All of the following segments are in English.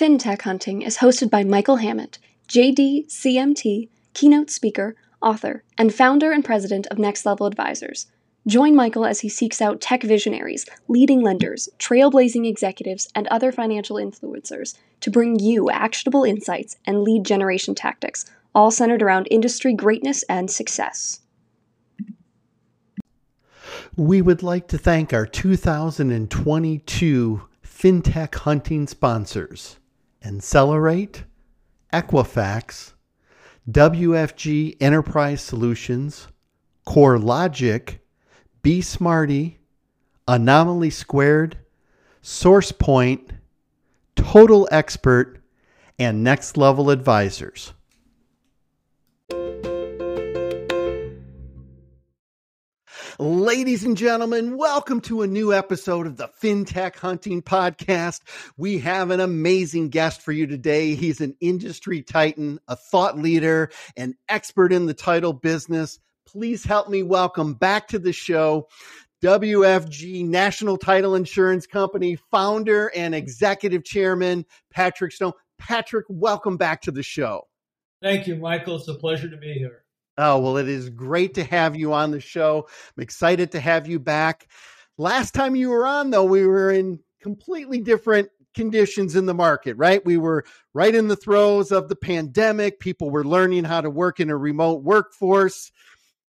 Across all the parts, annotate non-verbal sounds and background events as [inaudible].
FinTech Hunting is hosted by Michael Hammond, JD, CMT, keynote speaker, author, and founder and president of Next Level Advisors. Join Michael as he seeks out tech visionaries, leading lenders, trailblazing executives, and other financial influencers to bring you actionable insights and lead generation tactics, all centered around industry greatness and success. We would like to thank our 2022 FinTech Hunting sponsors Insellerate, Equifax, WFG Enterprise Solutions, CoreLogic, BeSmartee, Anomaly Squared, SourcePoint, Total Expert, and Next Level Advisors. Ladies and gentlemen, welcome to a new episode of the FinTech Hunting Podcast. We have an amazing guest for you today. He's an industry titan, a thought leader, an expert in the title business. Please help me welcome back to the show WFG National Title Insurance Company founder and executive chairman, Patrick Stone. Patrick, welcome back to the show. Thank you, Michael. It's a pleasure to be here. Oh, well, it is great to have you on the show. I'm excited to have you back. Last time you were on, though, we were in completely different conditions in the market, right? We were right in the throes of the pandemic. People were learning how to work in a remote workforce.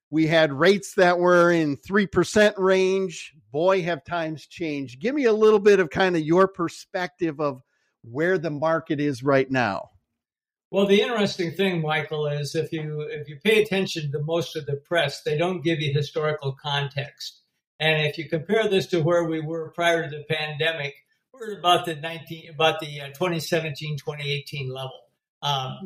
We had rates that were in 3% range. Boy, have times changed. Give me a little bit of kind of your perspective of where the market is right now. Well, the interesting thing, Michael, is if you if you pay attention to most of the press, they don't give you historical context. And if you compare this to where we were prior to the pandemic, we're about the 19 about the uh, 2017 2018 level. Um,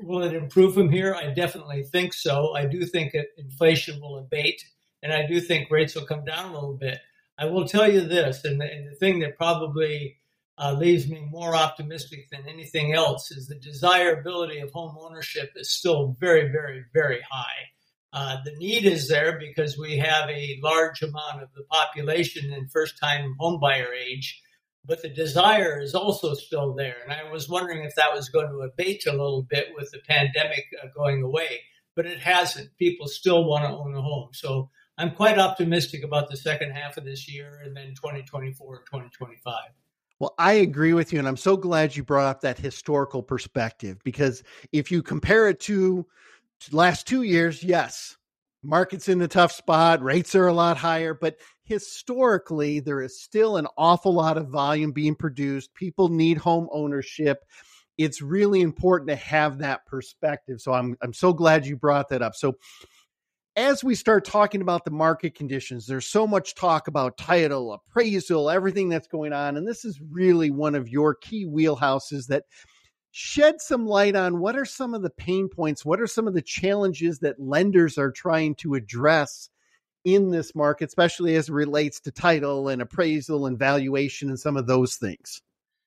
will it improve from here? I definitely think so. I do think inflation will abate, and I do think rates will come down a little bit. I will tell you this, and the, and the thing that probably uh, leaves me more optimistic than anything else is the desirability of home ownership is still very, very, very high. Uh, the need is there because we have a large amount of the population in first time homebuyer age, but the desire is also still there. And I was wondering if that was going to abate a little bit with the pandemic uh, going away, but it hasn't. People still want to own a home. So I'm quite optimistic about the second half of this year and then 2024 2025. Well, I agree with you. And I'm so glad you brought up that historical perspective because if you compare it to, last two years, yes, market's in a tough spot, rates are a lot higher, but historically, there is still an awful lot of volume being produced. People need home ownership. It's really important to have that perspective. So I'm I'm so glad you brought that up. So as we start talking about the market conditions, there's so much talk about title, appraisal, everything that's going on. And this is really one of your key wheelhouses that shed some light on what are some of the pain points, what are some of the challenges that lenders are trying to address in this market, especially as it relates to title and appraisal and valuation and some of those things.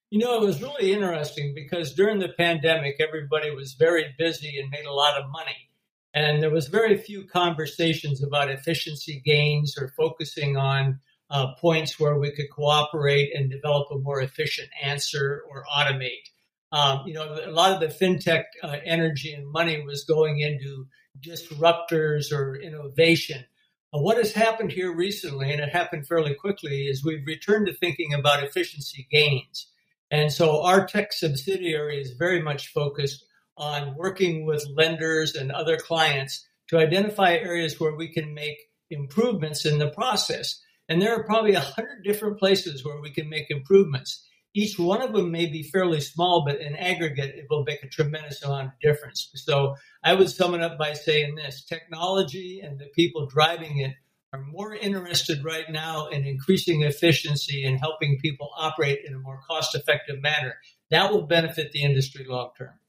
You know, it was really interesting because during the pandemic, everybody was very busy and made a lot of money. And there was very few conversations about efficiency gains or focusing on uh, points where we could cooperate and develop a more efficient answer or automate. Um, you know, a lot of the fintech uh, energy and money was going into disruptors or innovation. What has happened here recently, and it happened fairly quickly, is we've returned to thinking about efficiency gains. And so our tech subsidiary is very much focused on working with lenders and other clients to identify areas where we can make improvements in the process. And there are probably a hundred different places where we can make improvements. Each one of them may be fairly small, but in aggregate, it will make a tremendous amount of difference. So I would sum it up by saying this technology and the people driving it are more interested right now in increasing efficiency and helping people operate in a more cost effective manner. That will benefit the industry long term.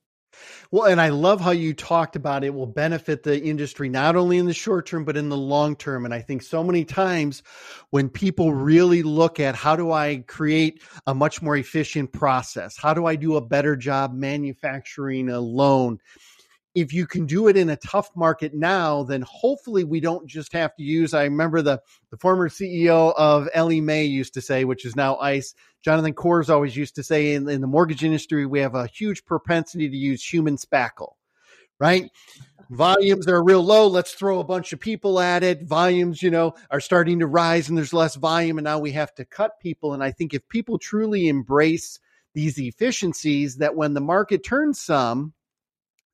Well, and I love how you talked about it will benefit the industry not only in the short term, but in the long term. And I think so many times when people really look at how do I create a much more efficient process? How do I do a better job manufacturing a loan? If you can do it in a tough market now, then hopefully we don't just have to use. I remember the, the former CEO of Ellie Mae used to say, which is now ICE, Jonathan Corr always used to say in, in the mortgage industry, we have a huge propensity to use human spackle, right? Volumes are real low. Let's throw a bunch of people at it. Volumes, you know, are starting to rise and there's less volume. And now we have to cut people. And I think if people truly embrace these efficiencies, that when the market turns some,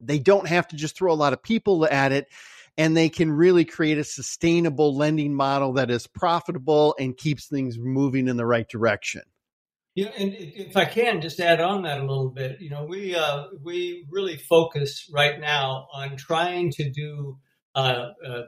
they don't have to just throw a lot of people at it and they can really create a sustainable lending model that is profitable and keeps things moving in the right direction. Yeah, and if I can just add on that a little bit, you know, we uh, we really focus right now on trying to do uh, uh,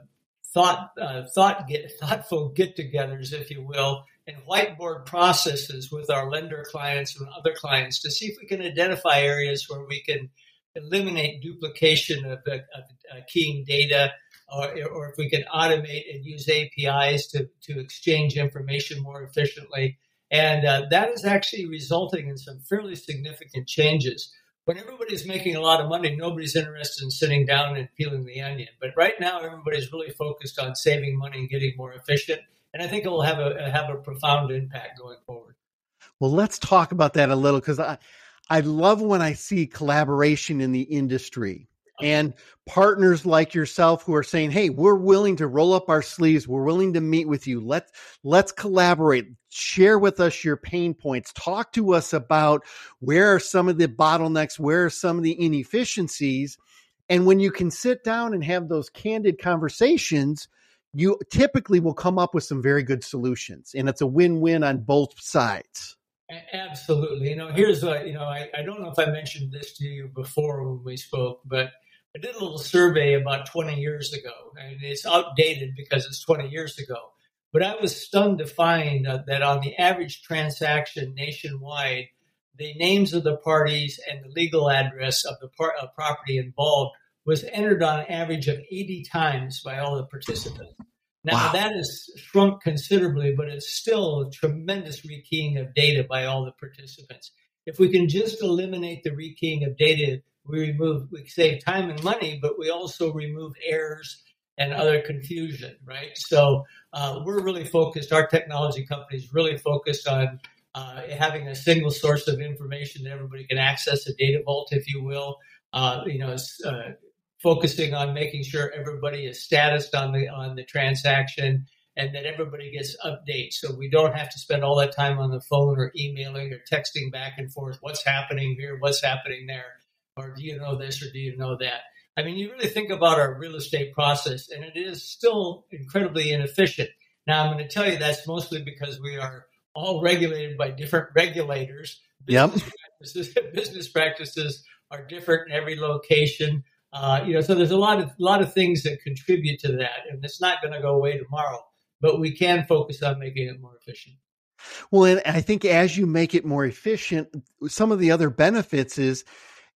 thought uh, thought get [laughs] thoughtful get-togethers, if you will, and whiteboard processes with our lender clients and other clients to see if we can identify areas where we can eliminate duplication of, of, of uh, keying data, or, or if we can automate and use APIs to, to exchange information more efficiently. And uh, that is actually resulting in some fairly significant changes. When everybody's making a lot of money, nobody's interested in sitting down and peeling the onion. But right now, everybody's really focused on saving money and getting more efficient. And I think it will have a have a profound impact going forward. Well, let's talk about that a little because I, I love when I see collaboration in the industry uh-huh. and partners like yourself who are saying, "Hey, we're willing to roll up our sleeves. We're willing to meet with you. Let's let's collaborate. Share with us your pain points. Talk to us about where are some of the bottlenecks, where are some of the inefficiencies." And when you can sit down and have those candid conversations, you typically will come up with some very good solutions, and it's a win-win on both sides. Absolutely. You know, here's what, you know, I, I don't know if I mentioned this to you before when we spoke, but I did a little survey about 20 years ago, and it's outdated because it's 20 years ago. But I was stunned to find that on the average transaction nationwide, the names of the parties and the legal address of the par- uh, property involved was entered on average of 80 times by all the participants. Now wow. that has shrunk considerably, but it's still a tremendous rekeying of data by all the participants. If we can just eliminate the rekeying of data, we remove, we save time and money, but we also remove errors and other confusion, right? So uh, we're really focused. Our technology company is really focused on uh, having a single source of information that everybody can access, a data vault, if you will. Uh, you know, uh, focusing on making sure everybody is statused on the on the transaction and that everybody gets updates. So we don't have to spend all that time on the phone or emailing or texting back and forth what's happening here what's happening there or do you know this or do you know that? I mean you really think about our real estate process and it is still incredibly inefficient. Now i'm going to tell you that's mostly because we are all regulated by different regulators. Business yep. practices, [laughs] business practices are different in every location uh, you know, so there's a lot of lot of things that contribute to that, and it's not going to go away tomorrow. But we can focus on making it more efficient. Well, and I think as you make it more efficient, some of the other benefits is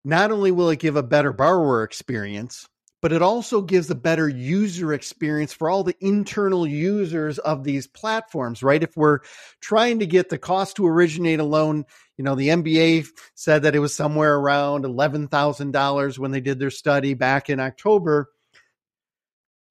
not only will it give a better borrower experience, but it also gives a better user experience for all the internal users of these platforms, right? If we're trying to get the cost to originate a loan, you know, the MBA said that it was somewhere around $11,000 when they did their study back in October.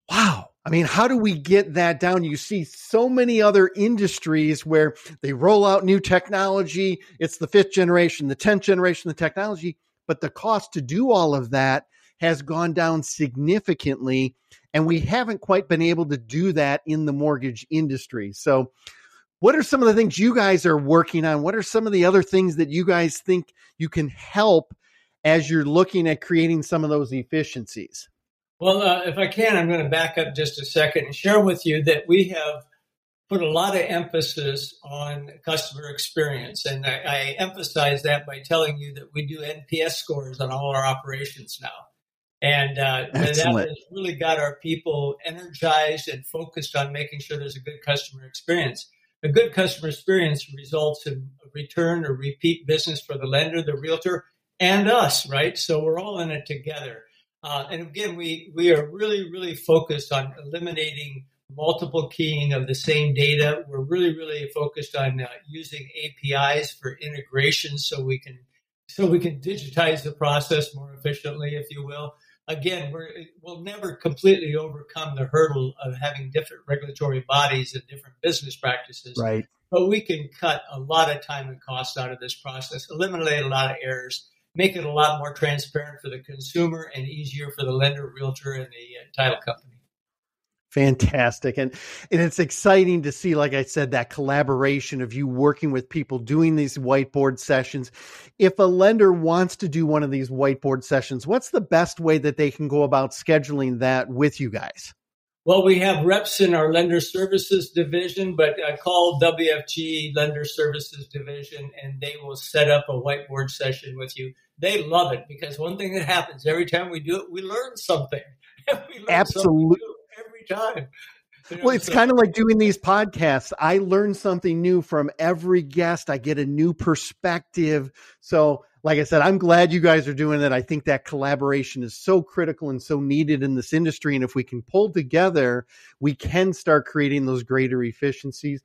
Wow. I mean, how do we get that down? You see so many other industries where they roll out new technology. It's the fifth generation, the 10th generation of the technology, but the cost to do all of that has gone down significantly. And we haven't quite been able to do that in the mortgage industry. So, what are some of the things you guys are working on? What are some of the other things that you guys think you can help as you're looking at creating some of those efficiencies? Well, uh, if I can, I'm going to back up just a second and share with you that we have put a lot of emphasis on customer experience. And I, I emphasize that by telling you that we do NPS scores on all our operations now. And uh, that has really got our people energized and focused on making sure there's a good customer experience. A good customer experience results in a return or repeat business for the lender, the realtor, and us, right? So we're all in it together. Uh, and again, we, we are really, really focused on eliminating multiple keying of the same data. We're really, really focused on uh, using APIs for integration so we can so we can digitize the process more efficiently, if you will. Again, we're, we'll never completely overcome the hurdle of having different regulatory bodies and different business practices. Right. But we can cut a lot of time and cost out of this process, eliminate a lot of errors, make it a lot more transparent for the consumer and easier for the lender, realtor, and the uh, title company. Fantastic. And and it's exciting to see, like I said, that collaboration of you working with people doing these whiteboard sessions. If a lender wants to do one of these whiteboard sessions, what's the best way that they can go about scheduling that with you guys? Well, we have reps in our lender services division, but I call WFG lender services division and they will set up a whiteboard session with you. They love it because one thing that happens every time we do it, we learn something. [laughs] we learn Absolutely. Something time. [laughs] You know, well, it's so. kind of like doing these podcasts. I learn something new from every guest. I get a new perspective. So, like I said, I'm glad you guys are doing it. I think that collaboration is so critical and so needed in this industry. And if we can pull together, we can start creating those greater efficiencies.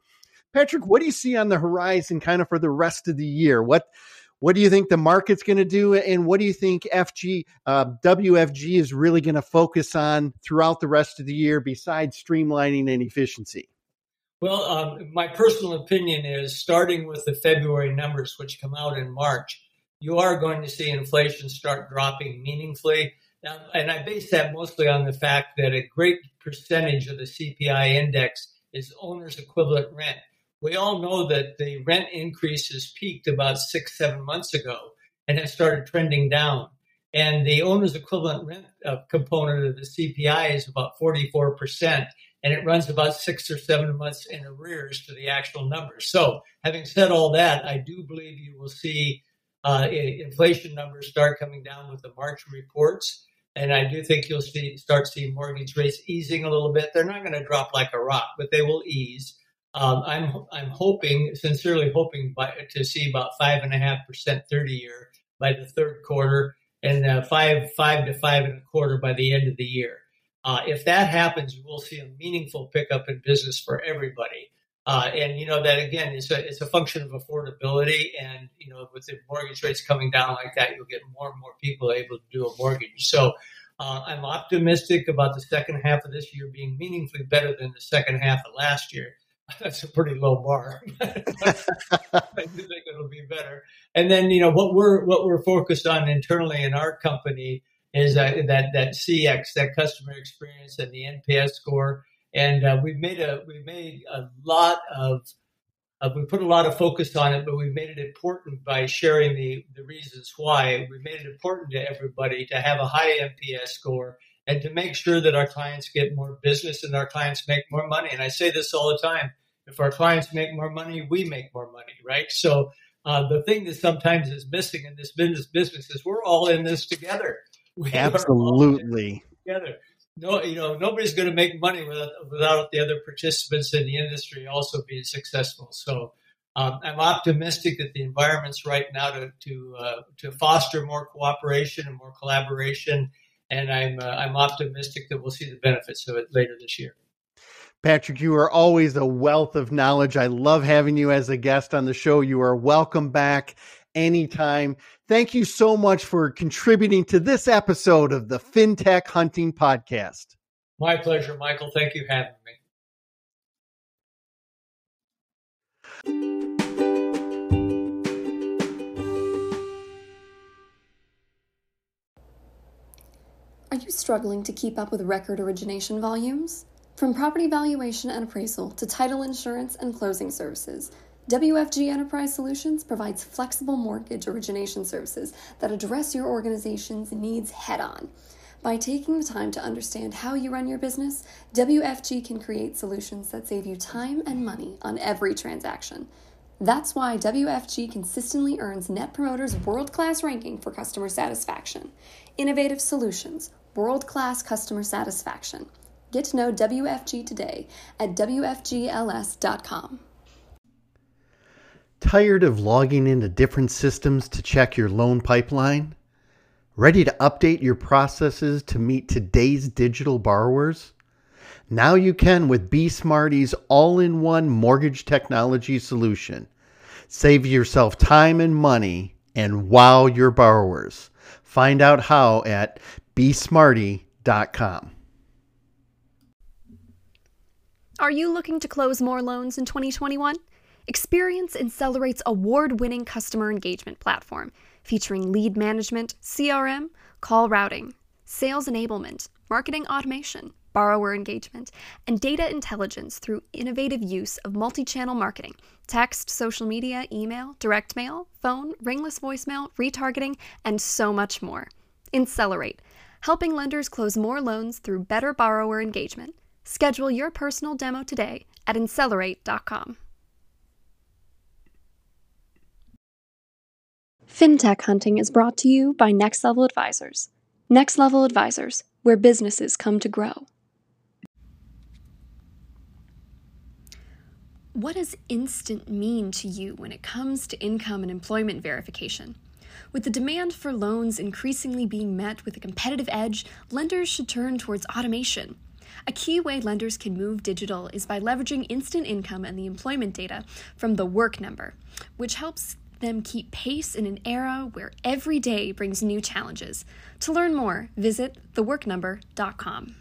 Patrick, what do you see on the horizon kind of for the rest of the year? What what do you think the market's going to do, and what do you think FG uh, WFG is really going to focus on throughout the rest of the year, besides streamlining and efficiency? Well, um, my personal opinion is starting with the February numbers, which come out in March, you are going to see inflation start dropping meaningfully. Now, and I base that mostly on the fact that a great percentage of the CPI index is owner's equivalent rent we all know that the rent increases peaked about six, seven months ago and has started trending down. And the owner's equivalent rent uh, component of the CPI is about 44%, and it runs about six or seven months in arrears to the actual numbers. So, having said all that, I do believe you will see uh, inflation numbers start coming down with the March reports. And I do think you'll see start seeing mortgage rates easing a little bit. They're not going to drop like a rock, but they will ease. Um, I'm I'm hoping, sincerely hoping, by, to see about five and a half percent thirty year by the third quarter, and uh, five five to five and a quarter by the end of the year. Uh, if that happens, we'll see a meaningful pickup in business for everybody. Uh, and you know that again is a it's a function of affordability, and you know with the mortgage rates coming down like that, you'll get more and more people able to do a mortgage. So. Uh, I'm optimistic about the second half of this year being meaningfully better than the second half of last year. [laughs] that's a pretty low bar. [laughs] I think it'll be better. And then you know what we're what we're focused on internally in our company is uh, that that CX, that customer experience, and the NPS score. And uh, we've made a we've made a lot of uh, we put a lot of focus on it, but we've made it important by sharing the the reasons why. We've made it important to everybody to have a high NPS score and to make sure that our clients get more business and our clients make more money. And I say this all the time if our clients make more money, we make more money, right? So uh, the thing that sometimes is missing in this business business is we're all in this together. We Absolutely together. No, you know, nobody's going to make money without without the other participants in the industry also being successful. So. Um, I'm optimistic that the environment's right now to to uh, to foster more cooperation and more collaboration, and I'm uh, I'm optimistic that we'll see the benefits of it later this year. Patrick, you are always a wealth of knowledge. I love having you as a guest on the show. You are welcome back anytime. Thank you so much for contributing to this episode of the FinTech Hunting Podcast. My pleasure, Michael. Thank you for having me. Are you struggling to keep up with record origination volumes? From property valuation and appraisal to title insurance and closing services, WFG Enterprise Solutions provides flexible mortgage origination services that address your organization's needs head on. By taking the time to understand how you run your business, WFG can create solutions that save you time and money on every transaction. That's why WFG consistently earns Net Promoter's world class ranking for customer satisfaction. Innovative solutions, world class customer satisfaction. Get to know WFG today at WFGLS.com. Tired of logging into different systems to check your loan pipeline? Ready to update your processes to meet today's digital borrowers? Now you can with BeSmartee's all in one mortgage technology solution. Save yourself time and money and wow your borrowers. Find out how at besmartee.com. Are you looking to close more loans in 2021? Experience Insellerate's award winning customer engagement platform featuring lead management, CRM, call routing, sales enablement, marketing automation, borrower engagement, and data intelligence through innovative use of multi channel marketing text, social media, email, direct mail, phone, ringless voicemail, retargeting, and so much more. Incelerate, helping lenders close more loans through better borrower engagement. Schedule your personal demo today at Insellerate.com. FinTech Hunting is brought to you by Next Level Advisors. Next Level Advisors, where businesses come to grow. What does instant mean to you when it comes to income and employment verification? With the demand for loans increasingly being met with a competitive edge, lenders should turn towards automation. A key way lenders can move digital is by leveraging instant income and the employment data from the work number, which helps them keep pace in an era where every day brings new challenges. To learn more, visit theworknumber.com.